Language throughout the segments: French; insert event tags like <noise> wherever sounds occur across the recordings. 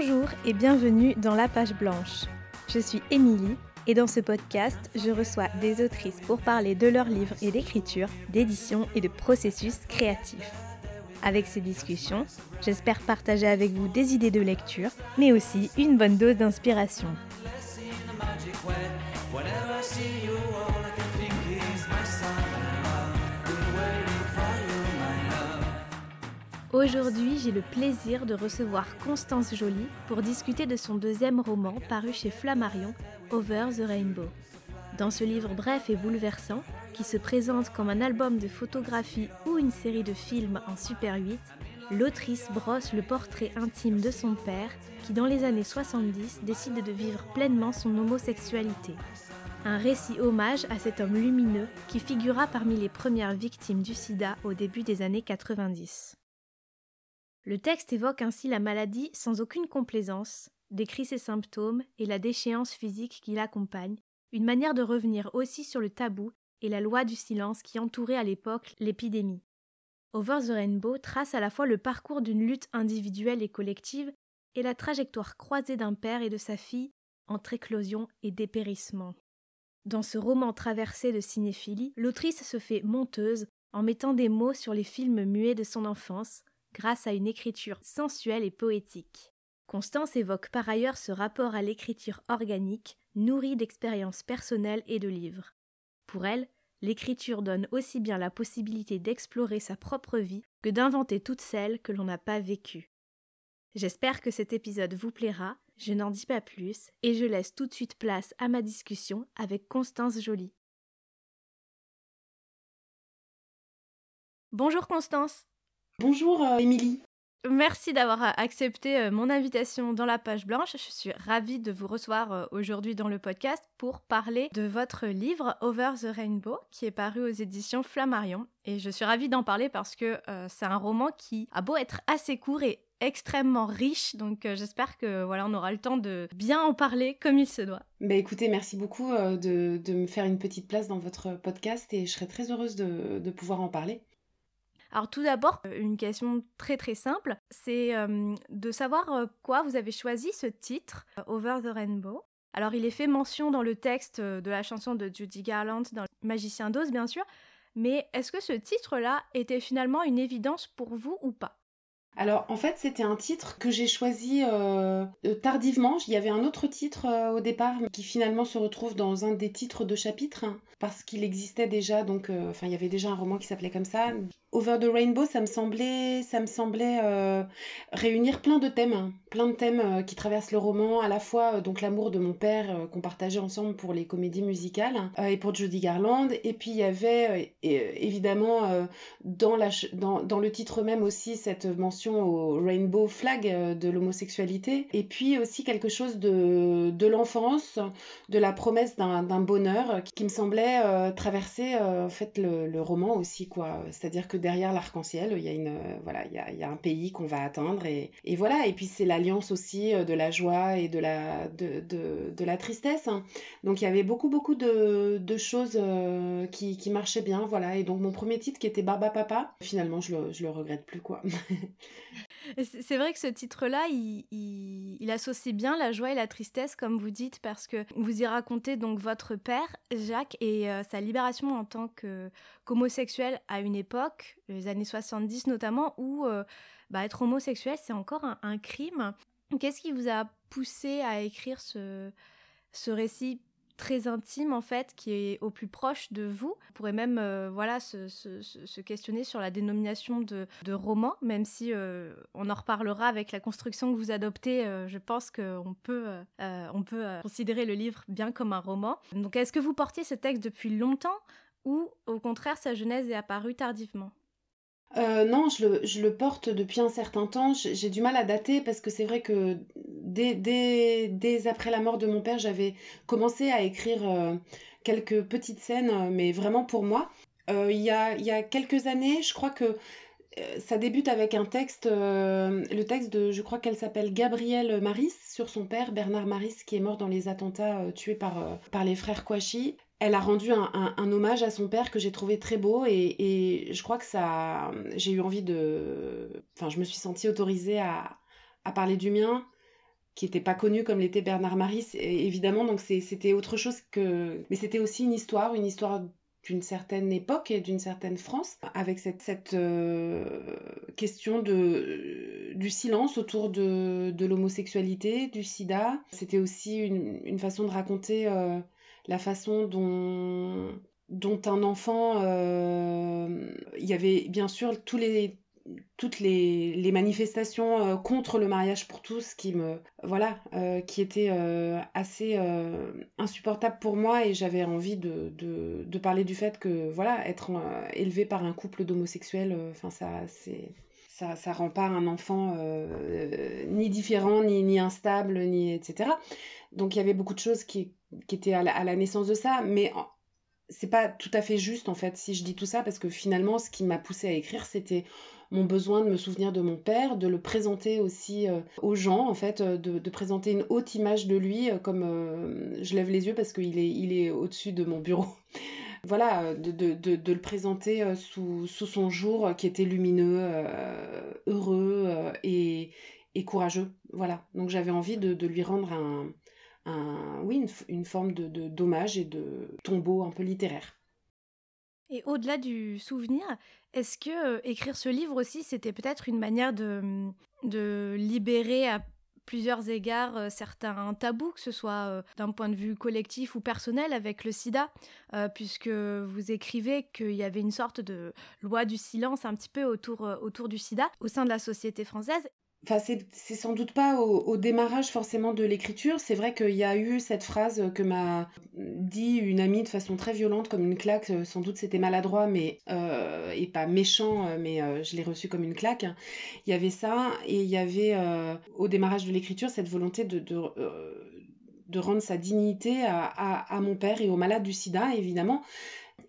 Bonjour et bienvenue dans La Page Blanche. Je suis Émilie et dans ce podcast, je reçois des autrices pour parler de leurs livres et d'écriture, d'édition et de processus créatifs. Avec ces discussions, j'espère partager avec vous des idées de lecture, mais aussi une bonne dose d'inspiration. Aujourd'hui, j'ai le plaisir de recevoir Constance Joly pour discuter de son deuxième roman paru chez Flammarion, Over the Rainbow. Dans ce livre bref et bouleversant, qui se présente comme un album de photographie ou une série de films en Super 8, l'autrice brosse le portrait intime de son père qui, dans les années 70, décide de vivre pleinement son homosexualité. Un récit hommage à cet homme lumineux qui figura parmi les premières victimes du sida au début des années 90. Le texte évoque ainsi la maladie sans aucune complaisance, décrit ses symptômes et la déchéance physique qui l'accompagne, une manière de revenir aussi sur le tabou et la loi du silence qui entourait à l'époque l'épidémie. Over the Rainbow trace à la fois le parcours d'une lutte individuelle et collective et la trajectoire croisée d'un père et de sa fille entre éclosion et dépérissement. Dans ce roman traversé de cinéphilie, l'autrice se fait monteuse en mettant des mots sur les films muets de son enfance, grâce à une écriture sensuelle et poétique. Constance évoque par ailleurs ce rapport à l'écriture organique, nourrie d'expériences personnelles et de livres. Pour elle, l'écriture donne aussi bien la possibilité d'explorer sa propre vie que d'inventer toutes celles que l'on n'a pas vécues. J'espère que cet épisode vous plaira, je n'en dis pas plus, et je laisse tout de suite place à ma discussion avec Constance Joly. Bonjour Constance Bonjour euh, Émilie. Merci d'avoir euh, accepté euh, mon invitation dans la page blanche. Je suis ravie de vous recevoir aujourd'hui dans le podcast pour parler de votre livre Over the Rainbow qui est paru aux éditions Flammarion. Et je suis ravie d'en parler parce que c'est un roman qui a beau être assez court et extrêmement riche, donc j'espère que voilà on aura le temps de bien en parler comme il se doit. Bah écoutez, merci beaucoup de, me faire une petite place dans votre podcast et je serais très heureuse de pouvoir en parler. Alors tout d'abord, euh, une question très très simple, c'est euh, de savoir euh, quoi vous avez choisi ce titre, Over the Rainbow. Alors il est fait mention dans le texte de la chanson de Judy Garland, dans Magicien d'Oz bien sûr, mais est-ce que ce titre-là était finalement une évidence pour vous ou pas? Alors en fait c'était un titre que j'ai choisi tardivement. Il y avait un autre titre au départ qui finalement se retrouve dans un des titres de chapitre hein, parce qu'il existait déjà donc enfin il y avait déjà un roman qui s'appelait comme ça. Over the Rainbow, ça me semblait, ça me semblait euh, réunir plein de thèmes, hein. plein de thèmes euh, qui traversent le roman, à la fois euh, donc l'amour de mon père qu'on partageait ensemble pour les comédies musicales et pour Judy Garland, et puis il y avait évidemment dans, le titre même aussi cette mention au Rainbow Flag de l'homosexualité, et puis aussi quelque chose de, de l'enfance, de la promesse d'un bonheur qui me semblait traverser en fait le, le roman aussi quoi, c'est-à-dire que derrière l'arc-en-ciel, il y a une euh, voilà, il y a, un pays qu'on va atteindre et, voilà. Et puis c'est l'alliance aussi euh, de la joie et de la de, de, la tristesse. Hein. Donc il y avait beaucoup beaucoup de, choses euh, qui, marchaient bien, voilà. Et donc mon premier titre qui était Barba Papa, finalement je le, le regrette plus quoi. <laughs> C'est vrai que ce titre-là, il, il, associe bien la joie et la tristesse, comme vous dites, parce que vous y racontez donc votre père, Jacques, et sa libération en tant qu'homosexuel à une époque les années 70 notamment, où euh, bah, être homosexuel, c'est encore un, crime. Qu'est-ce qui vous a poussé à écrire ce, récit très intime en fait qui est au plus proche de vous? On pourrait même euh, voilà se, questionner sur la dénomination de, de roman, même si euh, on en reparlera avec la construction que vous adoptez. je pense qu'on peut on peut considérer le livre bien comme un roman. Donc est-ce que vous portiez ce texte depuis longtemps? Ou au contraire sa genèse est apparue tardivement euh, non, je le, porte depuis un certain temps. J'ai du mal à dater parce que c'est vrai que dès, après la mort de mon père, j'avais commencé à écrire euh, quelques petites scènes, euh, mais vraiment pour moi. il, y a, quelques années, je crois que ça débute avec un texte, le texte de, je crois qu'elle s'appelle Gabrielle Maris, sur son père, Bernard Maris, qui est mort dans les attentats tués par, par les frères Kouachi elle a rendu un, hommage à son père que j'ai trouvé très beau et, je crois que ça j'ai eu envie de enfin je me suis sentie autorisée à, parler du mien qui n'était pas connu comme l'était Bernard Marie, évidemment. Donc c'était autre chose que. Mais c'était aussi une histoire, une histoire d'une certaine époque et d'une certaine France, avec cette, euh, question de, du silence autour de, l'homosexualité, du sida. C'était aussi une, une, façon de raconter euh, la façon dont, un enfant... Euh, il y avait bien sûr tous les toutes les, manifestations euh, contre le mariage pour tous qui me voilà euh, qui étaient euh, assez insupportables pour moi et j'avais envie de, parler du fait que voilà être élevé par un couple d'homosexuels enfin ça c'est ça ça rend pas un enfant ni différent ni, ni instable ni etc donc il y avait beaucoup de choses qui, qui étaient à la, naissance de ça mais c'est pas tout à fait juste en fait si je dis tout ça parce que finalement ce qui m'a poussé à écrire c'était mon besoin de me souvenir de mon père, de le présenter aussi euh, aux gens, en fait, euh, de, présenter une haute image de lui, euh, comme je lève les yeux parce qu'il est, il est au-dessus de mon bureau. Voilà, de, de, le présenter sous, sous, son jour qui était lumineux, heureux et, et, courageux. Voilà, donc j'avais envie de, lui rendre un, un oui, une, une forme de d'hommage et de tombeau un peu littéraire. Et au-delà du souvenir, est-ce que euh, écrire ce livre aussi, c'était peut-être une manière de, de libérer à plusieurs égards euh, certains tabous, que ce soit euh, d'un point de vue collectif ou personnel avec le sida, puisque vous écrivez qu'il y avait une sorte de loi du silence un petit peu autour, autour du sida au sein de la société française. Enfin, c'est sans doute pas au, démarrage forcément de l'écriture. C'est vrai qu'il y a eu cette phrase que m'a dit une amie de façon très violente, comme une claque. Sans doute c'était maladroit, mais euh, et pas méchant, mais euh, je l'ai reçu comme une claque. Il y avait ça, et il y avait euh, au démarrage de l'écriture cette volonté de, de, rendre sa dignité à, à, mon père et aux malades du SIDA, évidemment.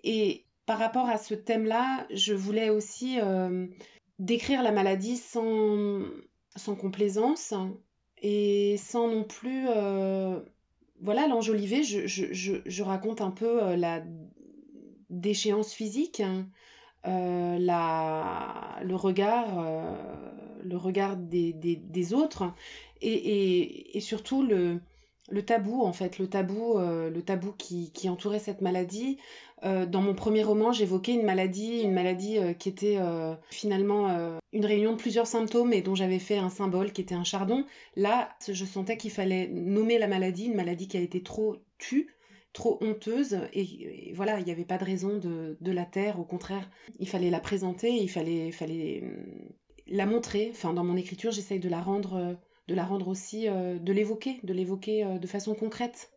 Et par rapport à ce thème-là, je voulais aussi décrire la maladie sans sans complaisance et sans non plus euh, voilà l'enjoliver je, je, je, raconte un peu euh, la déchéance physique hein. euh, la, le regard le regard des, des, des autres et, et, et, surtout le, le tabou en fait le tabou le tabou qui, entourait cette maladie euh, dans mon premier roman, j'évoquais une maladie, une maladie euh, qui était euh, finalement une réunion de plusieurs symptômes et dont j'avais fait un symbole qui était un chardon. Là, je sentais qu'il fallait nommer la maladie, une maladie qui a été trop tue, trop honteuse et, voilà, il n'y avait pas de raison de, la taire, au contraire, il fallait la présenter, il fallait, fallait la montrer. Enfin, dans mon écriture, j'essaye de la rendre, de la rendre aussi, de l'évoquer, de l'évoquer de façon concrète.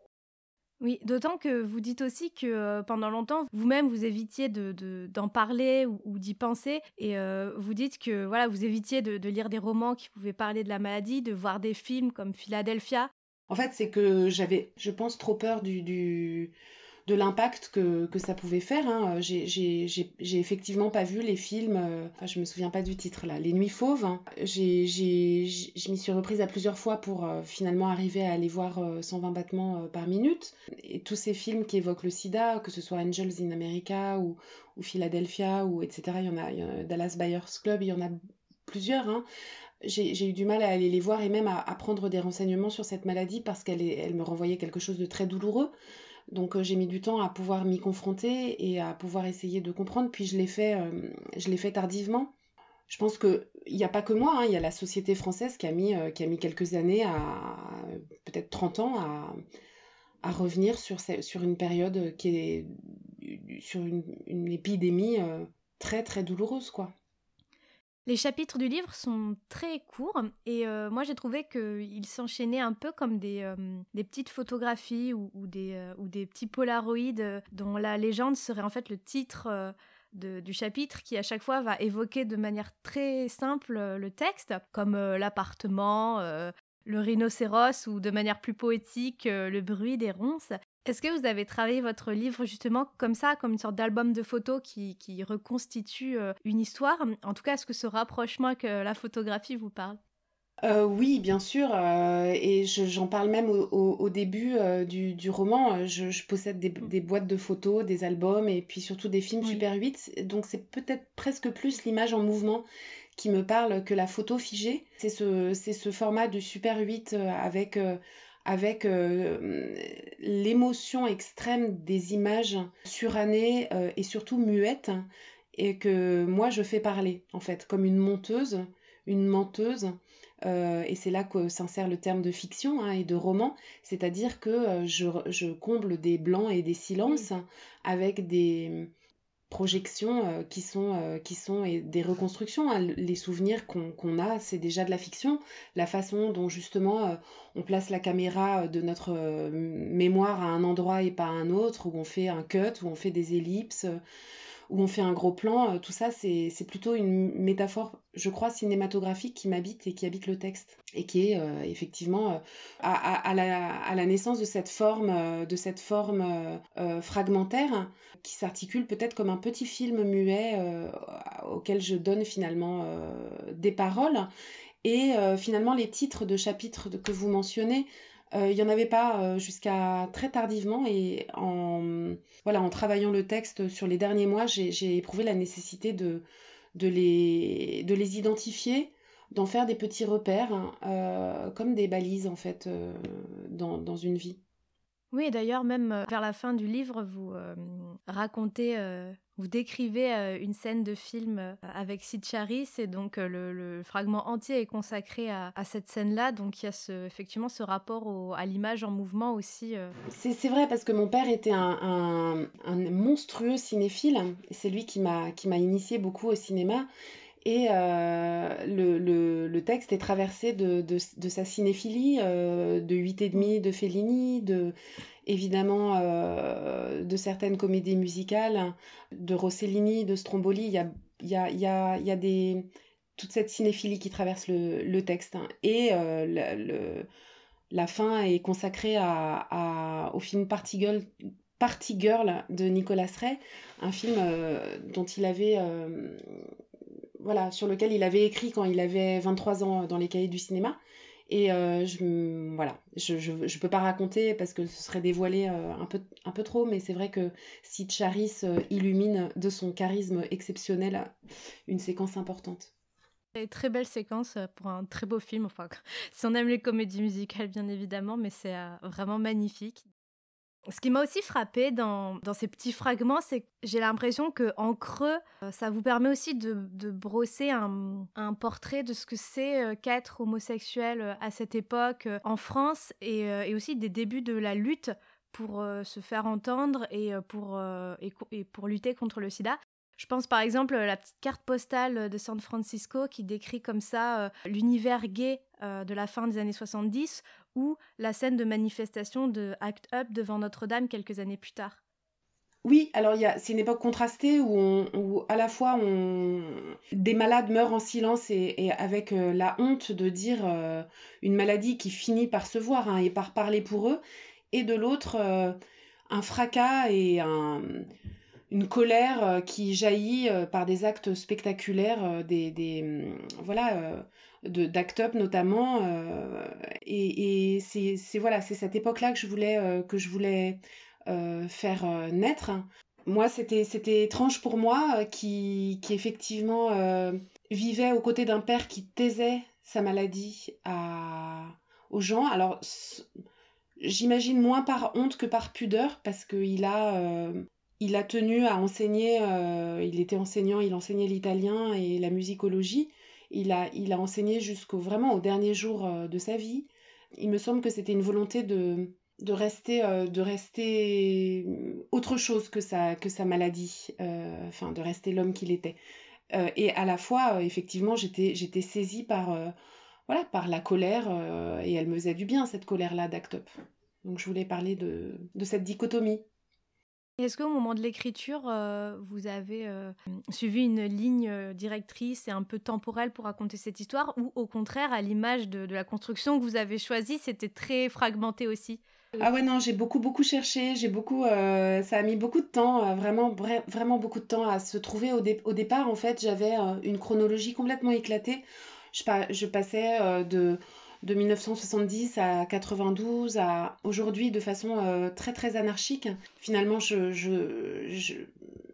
Oui, d'autant que vous dites aussi que euh, pendant longtemps, vous-même, vous évitiez d'en de, d'en parler ou, d'y penser. Et euh, vous dites que voilà, vous évitiez de, lire des romans qui pouvaient parler de la maladie, de voir des films comme Philadelphia. En fait, c'est que j'avais, je pense, trop peur du, du de l'impact que, que, ça pouvait faire. Hein. J'ai effectivement pas vu les films, euh, enfin je me souviens pas du titre là, Les Nuits Fauves. Hein. Je m'y suis reprise à plusieurs fois pour euh, finalement arriver à aller voir 120 euh, battements par minute. Et tous ces films qui évoquent le sida, que ce soit Angels in America ou, ou Philadelphia ou etc., il y en a, Dallas Buyers Club, il y en a plusieurs. Hein j'ai eu du mal à aller les voir et même à, à prendre des renseignements sur cette maladie parce qu'elle elle me renvoyait quelque chose de très douloureux. Donc euh, j'ai mis du temps à pouvoir m'y confronter et à pouvoir essayer de comprendre. Puis je l'ai fait, euh, je l'ai fait tardivement. Je pense qu'il n'y a pas que moi, hein. il y a la société française qui a mis, euh, qui a mis quelques années, à peut-être 30 ans, à, à revenir sur, sur, une période qui est sur une, une épidémie très très douloureuse quoi. Les chapitres du livre sont très courts et euh, moi j'ai trouvé qu'ils s'enchaînaient un peu comme des, euh, petites photographies ou, des, euh, ou des petits polaroïdes dont la légende serait en fait le titre du chapitre qui à chaque fois va évoquer de manière très simple le texte, comme l'appartement, le rhinocéros ou de manière plus poétique le bruit des ronces. Est-ce que vous avez travaillé votre livre justement comme ça, comme une sorte d'album de photos qui, reconstitue euh, une histoire? En tout cas, est-ce que ce rapprochement que la photographie vous parle? Euh, oui, bien sûr, euh, et j'en parle même au, début du, roman. Je, possède des, boîtes de photos, des albums et puis surtout des films Super 8. Donc c'est peut-être presque plus l'image en mouvement qui me parle que la photo figée. C'est ce, ce format du Super 8 avec avec l'émotion extrême des images surannées et surtout muettes et que moi je fais parler en fait comme une monteuse, une menteuse. Euh, et c'est là que s'insère le terme de fiction hein, et de roman, c'est-à-dire que euh, je, je, comble des blancs et des silences avec des projections euh, qui sont, qui sont et des reconstructions. Hein. Les souvenirs qu'on a, c'est déjà de la fiction. La façon dont justement on place la caméra de notre mémoire à un endroit et pas à un autre, où on fait un cut, où on fait des ellipses où on fait un gros plan, euh, tout ça, c'est plutôt une métaphore, je crois, cinématographique qui m'habite et qui habite le texte, et qui est euh, effectivement euh, à, la, naissance de cette forme, de cette forme fragmentaire qui s'articule peut-être comme un petit film muet auquel je donne finalement des paroles. Et finalement, les titres de chapitres que vous mentionnez, euh, il n'y en avait pas euh, jusqu'à très tardivement et en, voilà, en travaillant le texte sur les derniers mois, j'ai éprouvé la nécessité de, de, les, de les identifier, d'en faire des petits repères, hein, euh, comme des balises en fait dans, dans une vie. Oui, d'ailleurs, même vers la fin du livre, vous racontez vous décrivez euh, une scène de film euh, avec Sid Charis et donc euh, le, fragment entier est consacré à, cette scène-là. Donc il y a effectivement ce rapport à l'image en mouvement aussi. C'est vrai parce que mon père était un, monstrueux cinéphile. C'est lui qui m'a initié beaucoup au cinéma. Et le, texte est traversé de, de sa cinéphilie, de 8,5 de Fellini, de, évidemment euh, de certaines comédies musicales, de Rossellini, de Stromboli. Il y a, y a, y a, y a des, toute cette cinéphilie qui traverse le, le texte. Et euh, le, la fin est consacrée à, au film Party Girl, Party Girl de Nicolas Ray, un film euh, dont il avait voilà, sur lequel il avait écrit quand il avait 23 ans dans les cahiers du cinéma. Et euh, je, voilà, je, je, peux pas raconter parce que ce serait dévoilé euh, un, peu, un peu trop, mais c'est vrai que si Charis euh, illumine de son charisme exceptionnel une séquence importante. Très belle séquence pour un très beau film. Enfin, <laughs> si on aime les comédies musicales, bien évidemment, mais c'est vraiment magnifique. Ce qui m'a aussi frappé dans, ces petits fragments, c'est que j'ai l'impression que en creux, euh, ça vous permet aussi de, brosser un, portrait de ce que c'est euh, qu'être homosexuel euh, à cette époque en France et, aussi des débuts de la lutte pour se faire entendre et pour, et, et, pour lutter contre le sida. Je pense par exemple à la petite carte postale de San Francisco qui décrit comme ça l'univers gay de la fin des années 70 ou la scène de manifestation de Act Up devant Notre-Dame quelques années plus tard. Oui, alors c'est une époque contrastée où, à la fois on, des malades meurent en silence et, avec euh, la honte de dire euh, une maladie qui finit par se voir hein, et par parler pour eux, et de l'autre euh, un fracas et une colère qui jaillit par des actes spectaculaires, des, des voilà d'Act Up notamment. Euh, et, c'est voilà, c'est cette époque-là que je voulais, euh, que je voulais euh, faire naître. Moi, c'était étrange pour moi qui, qui effectivement vivait aux côtés d'un père qui taisait sa maladie à, aux gens. Alors, j'imagine moins par honte que par pudeur parce qu'il a, il a tenu à enseigner, il était enseignant, il enseignait l'italien et la musicologie. Il a, il a enseigné jusqu'au vraiment au dernier jour euh, de sa vie. Il me semble que c'était une volonté de, de rester, euh, de rester autre chose que sa, que sa maladie, euh, enfin de rester l'homme qu'il était. et à la fois, effectivement, j'étais, j'étais saisie par, voilà, par la colère et elle me faisait du bien cette colère-là d'Act Up. Donc je voulais parler de, de cette dichotomie. Est-ce qu'au moment de l'écriture, euh, vous avez euh, suivi une ligne euh, directrice et un peu temporelle pour raconter cette histoire ou au contraire, à l'image de, la construction que vous avez choisie, c'était très fragmenté aussi? Ah ouais non j'ai beaucoup beaucoup cherché j'ai beaucoup ça a mis beaucoup de temps vraiment vraiment beaucoup de temps à se trouver. Au, départ en fait j'avais une chronologie complètement éclatée. Je passais de de 1970 à 92 à aujourd'hui de façon euh, très très anarchique. Finalement, je,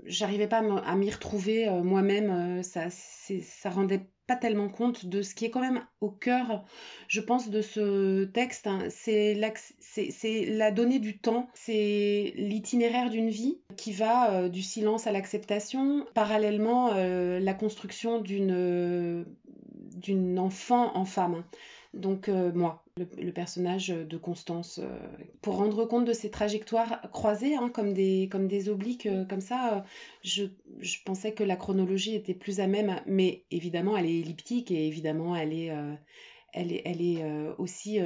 j'arrivais pas à m'y retrouver euh, moi-même. Euh, ça, ça rendait pas tellement compte de ce qui est quand même au cœur, je pense, de ce texte. Hein. C'est la donnée du temps, c'est l'itinéraire d'une vie qui va du silence à l'acceptation, parallèlement la construction d'une d'une enfant en femme. Donc euh, moi, le, personnage de Constance, euh, pour rendre compte de ces trajectoires croisées, hein, comme, des, comme des obliques, euh, comme ça, je, je, pensais que la chronologie était plus à même, mais évidemment elle est elliptique et évidemment elle est, elle est, elle est aussi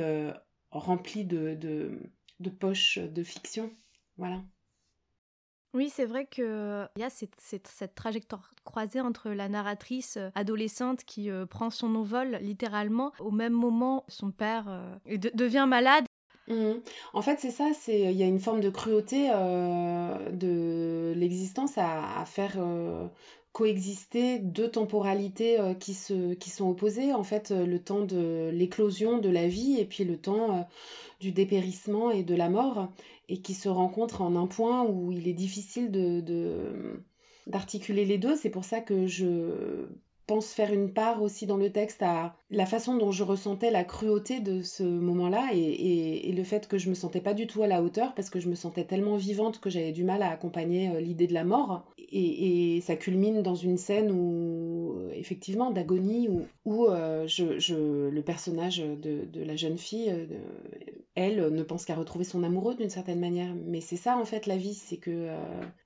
remplie de, de, de poches de fiction. Voilà. Oui, c'est vrai qu'il y a cette, trajectoire croisée entre la narratrice euh, adolescente qui euh, prend son envol littéralement. Au même moment, son père euh, devient malade. Mmh. En fait, c'est ça, il y a une forme de cruauté de l'existence à, faire coexister deux temporalités qui, se, qui sont opposées. En fait, le temps de l'éclosion de la vie et puis le temps du dépérissement et de la mort et qui se rencontrent en un point où il est difficile de, d'articuler les deux. C'est pour ça que je pense faire une part aussi dans le texte à la façon dont je ressentais la cruauté de ce moment-là et, le fait que je me sentais pas du tout à la hauteur parce que je me sentais tellement vivante que j'avais du mal à accompagner euh, l'idée de la mort. Et, ça culmine dans une scène où effectivement d'agonie où, euh, je, le personnage de, la jeune fille euh, elle ne pense qu'à retrouver son amoureux d'une certaine manière. Mais c'est ça en fait la vie c'est que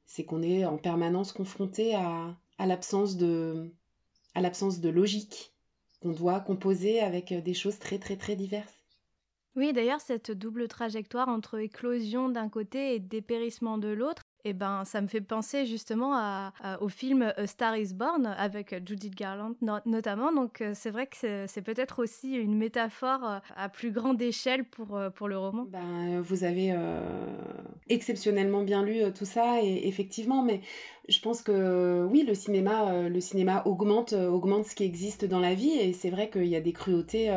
c'est qu'on est en permanence confronté à l'absence de à l'absence de logique qu'on doit composer avec euh, des choses très très très diverses. Oui, d'ailleurs, cette double trajectoire entre éclosion d'un côté et dépérissement de l'autre, eh ben, ça me fait penser justement au film A Star is Born avec Judith Garland notamment. Donc euh, c'est vrai que c'est peut-être aussi une métaphore euh, à plus grande échelle pour, pour le roman. Ben, vous avez exceptionnellement bien lu tout ça, et effectivement, mais je pense que oui, le cinéma, cinéma augmente, augmente ce qui existe dans la vie, et c'est vrai qu'il y a des cruautés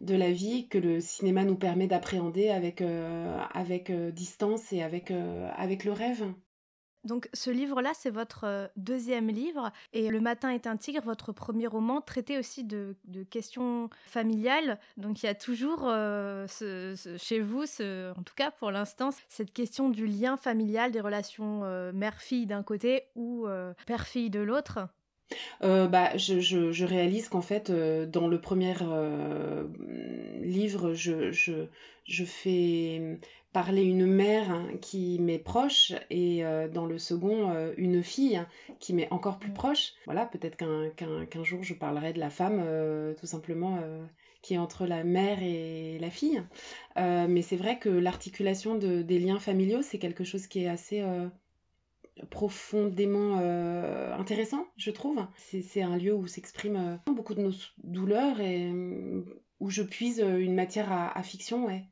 de la vie que le cinéma nous permet d'appréhender avec, distance et avec le rêve. Donc ce livre-là, c'est votre euh, deuxième livre. Et Le matin est un tigre, votre premier roman, traitait aussi de, questions familiales. Donc il y a toujours euh, chez vous, en tout cas pour l'instant, cette question du lien familial, des relations euh, mère-fille d'un côté ou père-fille de l'autre. bah, je, réalise qu'en fait, dans le premier livre, je, fais parler une mère qui m'est proche et euh, dans le second euh, une fille qui m'est encore plus proche. Voilà, peut-être qu'un jour je parlerai de la femme euh, tout simplement qui est entre la mère et la fille. mais c'est vrai que l'articulation de, des liens familiaux, c'est quelque chose qui est assez profondément intéressant, je trouve. C'est un lieu où s'expriment beaucoup de nos douleurs et où je puise une matière à, à fiction, ouais.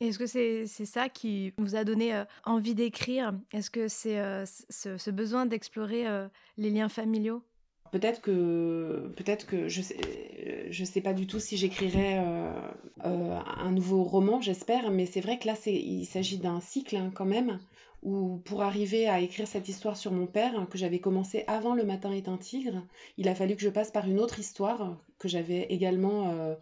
Est-ce que c'est ça qui vous a donné euh, envie d'écrire? Est-ce que c'est euh, ce, besoin d'explorer euh, les liens familiaux? Peut-être que, peut-être que je sais, je sais pas du tout si j'écrirai un nouveau roman, j'espère, mais c'est vrai que là, il s'agit d'un cycle hein, quand même, où pour arriver à écrire cette histoire sur mon père, hein, que j'avais commencé avant Le matin est un tigre, il a fallu que je passe par une autre histoire que j'avais également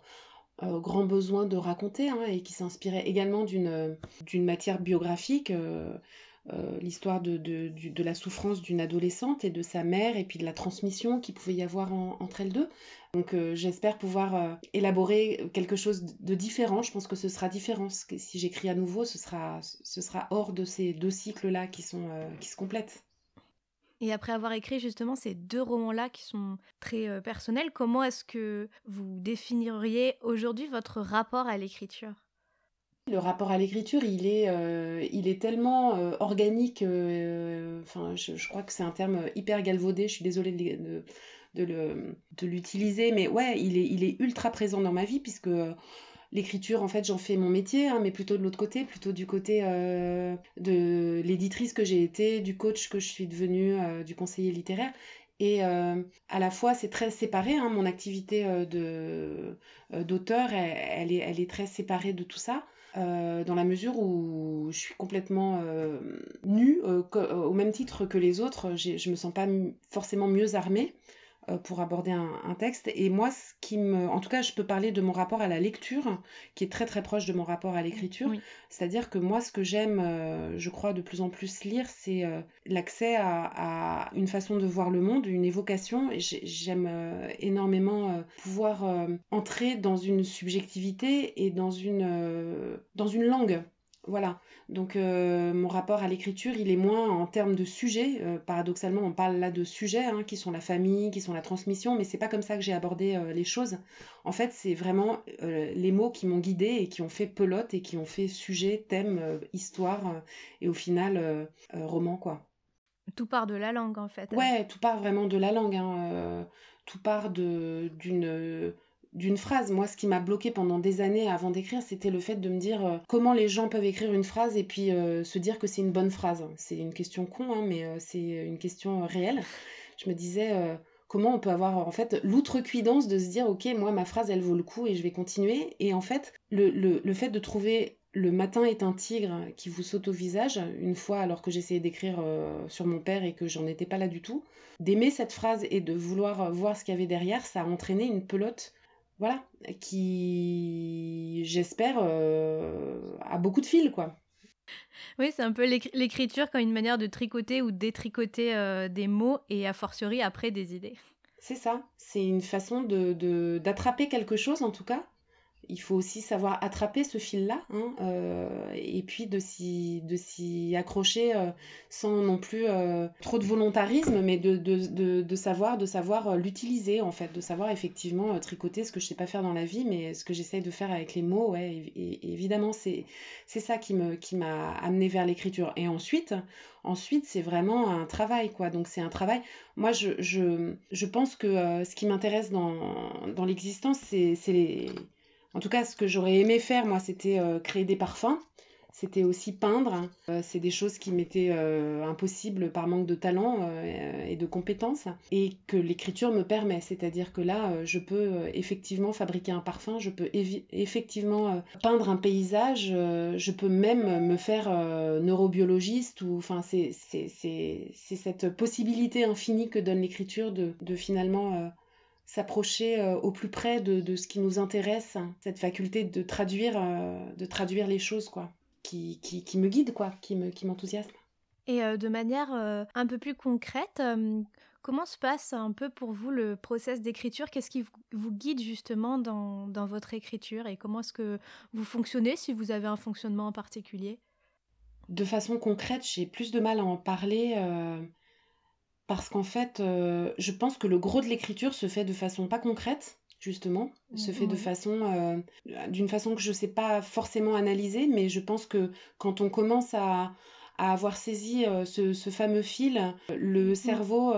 euh, grand besoin de raconter hein, et qui s'inspirait également d'une matière biographique, euh, euh, l'histoire de, de, la souffrance d'une adolescente et de sa mère et puis de la transmission qu'il pouvait y avoir entre elles deux. Donc j'espère pouvoir élaborer quelque chose de différent. Je pense que ce sera différent. Si j'écris à nouveau, ce sera, ce sera hors de ces deux cycles-là qui, qui se complètent. Et après avoir écrit justement ces deux romans-là qui sont très euh, personnels, comment est-ce que vous définiriez aujourd'hui votre rapport à l'écriture? Le rapport à l'écriture, il est, euh, tellement euh, organique, enfin, je, crois que c'est un terme hyper galvaudé, je suis désolée de, de l'utiliser, mais ouais, il est, il est ultra présent dans ma vie, puisque L'écriture, en fait, j'en fais mon métier, hein, mais plutôt de l'autre côté, plutôt du côté euh, de l'éditrice que j'ai été, du coach que je suis devenue, euh, du conseiller littéraire. Et euh, à la fois, c'est très séparé, hein, mon activité d'auteur, elle, est, elle est très séparée de tout ça. dans la mesure où je suis complètement nue, au même titre que les autres, je me sens pas forcément mieux armée. Euh, pour aborder un, texte. Et moi, ce qui me, en tout cas, je peux parler de mon rapport à la lecture, qui est très très proche de mon rapport à l'écriture. C'est-à-dire que moi, ce que j'aime, euh, je crois, de plus en plus lire, c'est euh, l'accès à, une façon de voir le monde, une évocation. J'aime énormément pouvoir entrer dans une subjectivité et dans une, dans une langue. Voilà. Donc euh, mon rapport à l'écriture, il est moins en termes de sujet. Euh, paradoxalement, on parle là de sujets hein, qui sont la famille, qui sont la transmission, mais c'est pas comme ça que j'ai abordé euh, les choses. En fait, c'est vraiment les mots qui m'ont guidé et qui ont fait pelote et qui ont fait sujet, thème, histoire et au final roman quoi. Tout part de la langue en fait. Ouais, tout part vraiment de la langue. Hein, tout part d'une d'une phrase. Moi, ce qui m'a bloqué pendant des années avant d'écrire, c'était le fait de me dire euh, comment les gens peuvent écrire une phrase et puis euh, se dire que c'est une bonne phrase. C'est une question con, hein, mais euh, c'est une question réelle. Je me disais comment on peut avoir en fait l'outrecuidance de se dire ok, moi ma phrase elle vaut le coup et je vais continuer. Et en fait, le, le fait de trouver le matin est un tigre qui vous saute au visage, une fois alors que j'essayais d'écrire sur mon père et que j'en étais pas là du tout, d'aimer cette phrase et de vouloir voir ce qu'il y avait derrière, ça a entraîné une pelote voilà, qui, j'espère, euh, a beaucoup de fil, quoi. Oui, c'est un peu l'écriture comme une manière de tricoter ou détricoter euh, des mots et a fortiori après des idées. C'est ça, c'est une façon de d'attraper quelque chose en tout cas il faut aussi savoir attraper ce fil-là hein, euh, et puis de s'y, accrocher euh, sans non plus euh, trop de volontarisme, mais de, de, de, savoir, de savoir l'utiliser en fait, de savoir effectivement tricoter ce que je sais pas faire dans la vie, mais ce que j'essaye de faire avec les mots, ouais, et, évidemment c'est, ça qui, me, qui m'a amené vers l'écriture. Et ensuite, ensuite c'est vraiment un travail quoi, donc c'est un travail. Moi je, je, je pense que ce qui m'intéresse dans, dans l'existence, c'est les en tout cas, ce que j'aurais aimé faire, moi, c'était euh, créer des parfums. C'était aussi peindre. Euh, c'est des choses qui m'étaient euh, impossibles par manque de talent et de compétences. Et que l'écriture me permet. C'est-à-dire que là, je peux effectivement fabriquer un parfum, je peux effectivement peindre un paysage, je peux même me faire neurobiologiste. Enfin, c'est cette possibilité infinie que donne l'écriture de, finalement s'approcher euh, au plus près de, ce qui nous intéresse, cette faculté de traduire, euh, de traduire les choses, quoi, qui, qui, me guide, quoi, qui m'enthousiasme. Qui Et euh, de manière un peu plus concrète, comment se passe un peu pour vous le process d'écriture? Qu'est-ce qui vous, guide justement dans, dans votre écriture? Et comment est-ce que vous fonctionnez si vous avez un fonctionnement en particulier? De façon concrète, j'ai plus de mal à en parler parce qu'en fait, euh, je pense que le gros de l'écriture se fait de façon pas concrète, justement, se fait de façon, euh, d'une façon que je ne sais pas forcément analyser, mais je pense que quand on commence à, avoir saisi euh, ce, fameux fil, le cerveau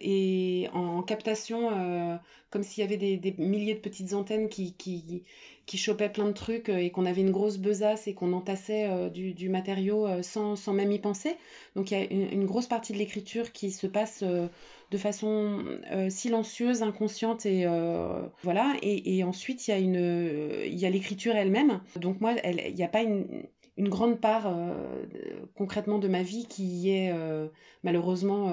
est en, captation, comme s'il y avait des, milliers de petites antennes qui, qui, qui chopaient plein de trucs et qu'on avait une grosse besace et qu'on entassait du, matériau sans, sans, même y penser. Donc il y a une, grosse partie de l'écriture qui se passe euh, de façon euh, silencieuse, inconsciente et euh, voilà. Et, ensuite il y a une, il y a l'écriture elle-même. Donc moi, il n'y a pas une, grande part concrètement de ma vie qui est malheureusement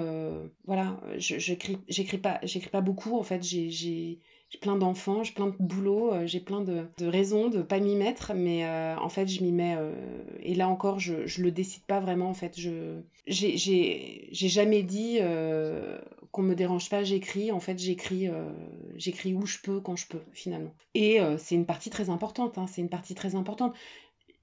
voilà. J'écris, j'écris pas, pas beaucoup en fait. j'ai plein d'enfants, j'ai plein de boulot, euh, j'ai plein de, raisons de pas m'y mettre, mais euh, en fait je m'y mets. Euh, et là encore, je, je le décide pas vraiment. En fait, je j'ai jamais dit qu'on me dérange pas, j'écris. En fait, j'écris j'écris où je peux, quand je peux, finalement. Et c'est une partie très importante. Hein, c'est une partie très importante.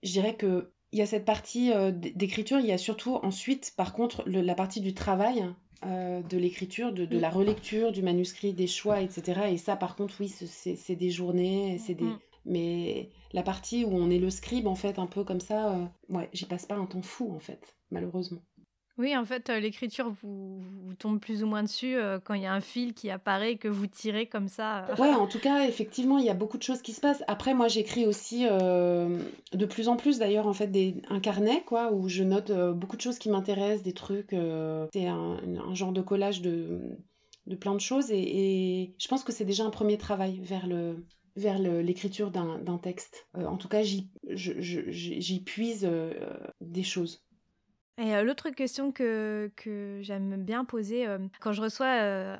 Je dirais que il y a cette partie d'écriture, il y a surtout ensuite, par contre, la partie du travail euh, de l'écriture, de, la relecture du manuscrit, des choix, etc. Et ça, par contre, oui, c'est des journées, c'est des... Mm. Mais la partie où on est le scribe, en fait, un peu comme ça, euh, ouais, j'y passe pas un temps fou, en fait, malheureusement. Oui, en fait, euh, l'écriture vous, tombe plus ou moins dessus euh, quand il y a un fil qui apparaît que vous tirez comme ça. Euh. Ouais, en tout cas, effectivement, il y a beaucoup de choses qui se passent. Après, moi, j'écris aussi de plus en plus, d'ailleurs, en fait, un carnet, quoi, où je note beaucoup de choses qui m'intéressent, des trucs. c'est un, genre de collage de, de plein de choses. Et, je pense que c'est déjà un premier travail vers le vers l'écriture d'un texte. en tout cas, j'y puise des choses. Et l'autre question que, j'aime bien poser quand je reçois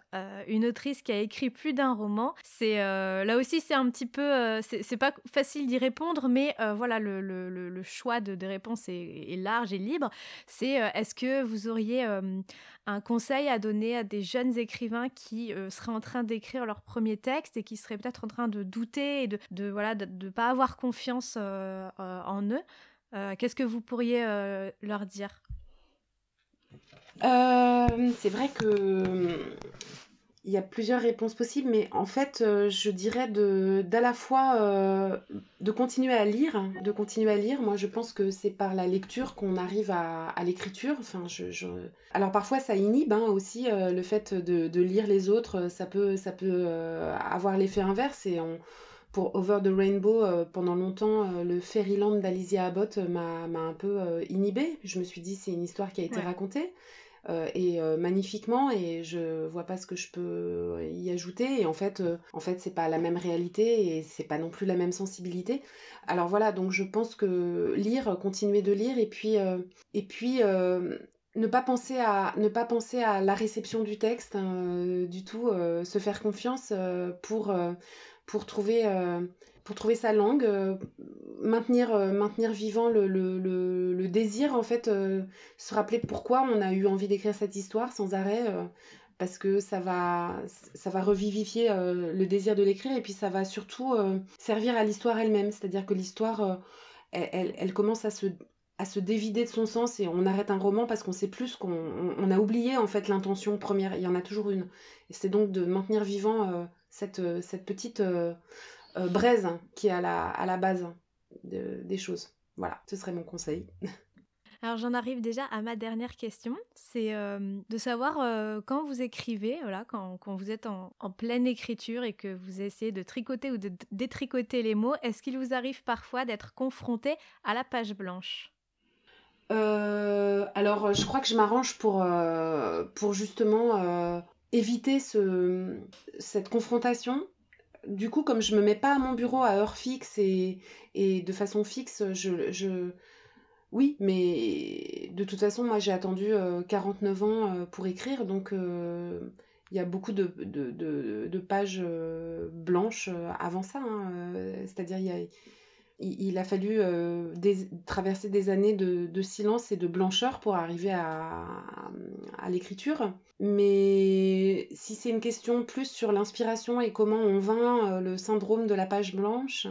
une autrice qui a écrit plus d'un roman, c'est là aussi c'est un petit peu, c'est pas facile d'y répondre, mais voilà le, choix de, des réponses est, large et libre. C'est est-ce que vous auriez un conseil à donner à des jeunes écrivains qui seraient en train d'écrire leur premier texte et qui seraient peut-être en train de douter et de, de voilà de, de pas avoir confiance en eux? Euh, qu'est-ce que vous pourriez euh, leur dire? Euh, C'est vrai que il y a plusieurs réponses possibles, mais en fait, je dirais d'à la fois de continuer à lire, de continuer à lire. Moi, je pense que c'est par la lecture qu'on arrive à, l'écriture. Enfin, Alors parfois, ça inhibe hein, aussi le fait de, de, lire les autres. Ça peut, ça peut avoir l'effet inverse et on pour Over the Rainbow, euh, pendant longtemps, euh, le Fairyland d'Alicia Abbott euh, m'a un peu inhibée. Je me suis dit, c'est une histoire qui a été racontée. et magnifiquement et je vois pas ce que je peux y ajouter et en fait en fait c'est pas la même réalité et c'est pas non plus la même sensibilité alors voilà donc je pense que lire continuer de lire et puis et puis ne pas penser à ne pas penser à la réception du texte hein, du tout se faire confiance pour pour trouver, euh, pour trouver sa langue, euh, maintenir, euh, maintenir vivant le, le, le, désir, en fait, se rappeler pourquoi on a eu envie d'écrire cette histoire sans arrêt, parce que ça va, ça va revivifier le désir de l'écrire, et puis ça va surtout servir à l'histoire elle-même, c'est-à-dire que l'histoire, elle, elle, commence à se, à se dévider de son sens et on arrête un roman parce qu'on sait plus qu'on on, a oublié en fait l'intention première. Il y en a toujours une. Et c'est donc de maintenir vivant cette, euh, cette petite euh, euh, braise qui est à la, à la base des choses. Voilà, ce serait mon conseil. <laughs> Alors j'en arrive déjà à ma dernière question, c'est de savoir quand vous écrivez, voilà, quand, quand vous êtes en, en, pleine écriture et que vous essayez de tricoter ou de détricoter les mots, est-ce qu'il vous arrive parfois d'être confronté à la page blanche? Alors je crois que je m'arrange pour, pour justement éviter ce, cette confrontation. Du coup, comme je me mets pas à mon bureau à heure fixe et, et de façon fixe, je, je, Oui, mais de toute façon, moi j'ai attendu 49 euh, ans euh, pour écrire, donc euh, il y a beaucoup de, de, de, pages blanches avant ça. Hein, c'est-à-dire, il y a il, a fallu euh, traverser des années de, silence et de blancheur pour arriver à, l'écriture. Mais si c'est une question plus sur l'inspiration et comment on vainc euh, le syndrome de la page blanche,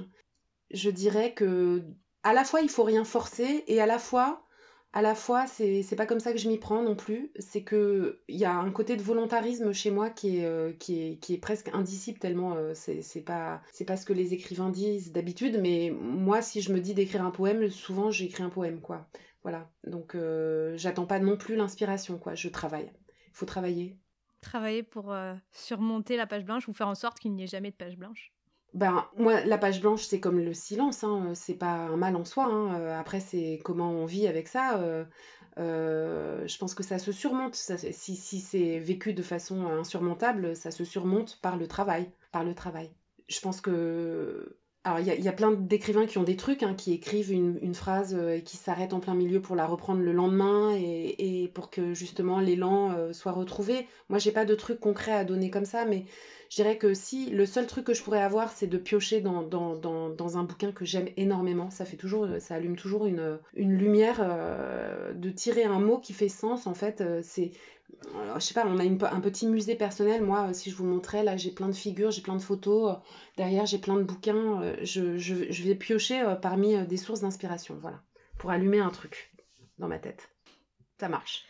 je dirais que à la fois il faut rien forcer et à la fois à la fois, c'est pas comme ça que je m'y prends non plus. C'est que il y a un côté de volontarisme chez moi qui est, euh, presque indicible tellement euh, c'est pas, pas ce que les écrivains disent d'habitude. Mais moi, si je me dis d'écrire un poème, souvent j'écris un poème, quoi. Voilà. Donc euh, j'attends pas non plus l'inspiration, quoi. Je travaille. Il faut travailler. Travailler pour surmonter la page blanche ou faire en sorte qu'il n'y ait jamais de page blanche. Ben, moi, la page blanche, c'est comme le silence, hein. c'est pas un mal en soi. Hein. Euh, après, c'est comment on vit avec ça. Euh, euh, je pense que ça se surmonte. si si c'est vécu de façon insurmontable, ça se surmonte par le travail. Par le travail. Je pense que. Alors, il y, a plein d'écrivains qui ont des trucs, hein, qui écrivent une, phrase et qui s'arrêtent en plein milieu pour la reprendre le lendemain et, pour que justement l'élan soit retrouvé. Moi, j'ai pas de trucs concrets à donner comme ça, mais je dirais que si le seul truc que je pourrais avoir, c'est de piocher dans, dans, dans, un bouquin que j'aime énormément, ça fait toujours, ça allume toujours une, lumière, euh, de tirer un mot qui fait sens, en fait, euh, c'est je sais pas, on a un petit musée personnel. Moi, euh, si je vous montrais, là, j'ai plein de figures, j'ai plein de photos. derrière, j'ai plein de bouquins. je, je, je, vais piocher parmi des sources d'inspiration, voilà, pour allumer un truc dans ma tête. Ça marche.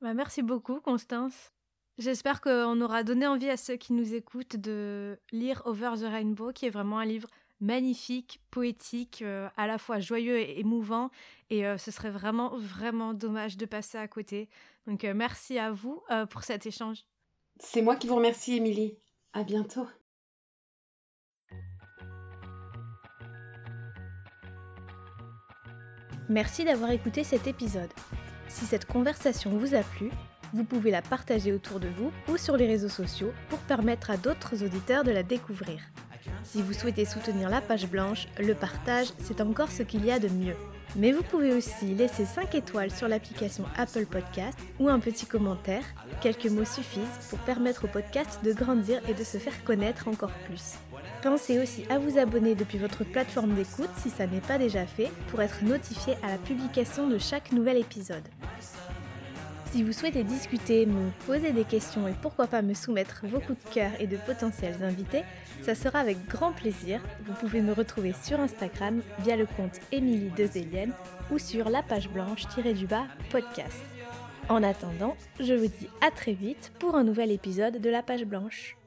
Bah, merci beaucoup, Constance. J'espère qu'on aura donné envie à ceux qui nous écoutent de lire Over the Rainbow, qui est vraiment un livre magnifique, poétique, euh, à la fois joyeux et émouvant. Et euh, ce serait vraiment, vraiment dommage de passer à côté. Donc euh, merci à vous pour cet échange. C'est moi qui vous remercie, Émilie. À bientôt. Merci d'avoir écouté cet épisode. Si cette conversation vous a plu, vous pouvez la partager autour de vous ou sur les réseaux sociaux pour permettre à d'autres auditeurs de la découvrir. Si vous souhaitez soutenir la page blanche, le partage, c'est encore ce qu'il y a de mieux. Mais vous pouvez aussi laisser 5 étoiles sur l'application Apple Podcast ou un petit commentaire. Quelques mots suffisent pour permettre au podcast de grandir et de se faire connaître encore plus. Pensez aussi à vous abonner depuis votre plateforme d'écoute si ça n'est pas déjà fait pour être notifié à la publication de chaque nouvel épisode. Si vous souhaitez discuter, me poser des questions et pourquoi pas me soumettre vos coups de cœur et de potentiels invités, ça sera avec grand plaisir. Vous pouvez me retrouver sur Instagram via le compte Émilie Dezelienne ou sur la page blanche-du-bas podcast. En attendant, je vous dis à très vite pour un nouvel épisode de la page blanche.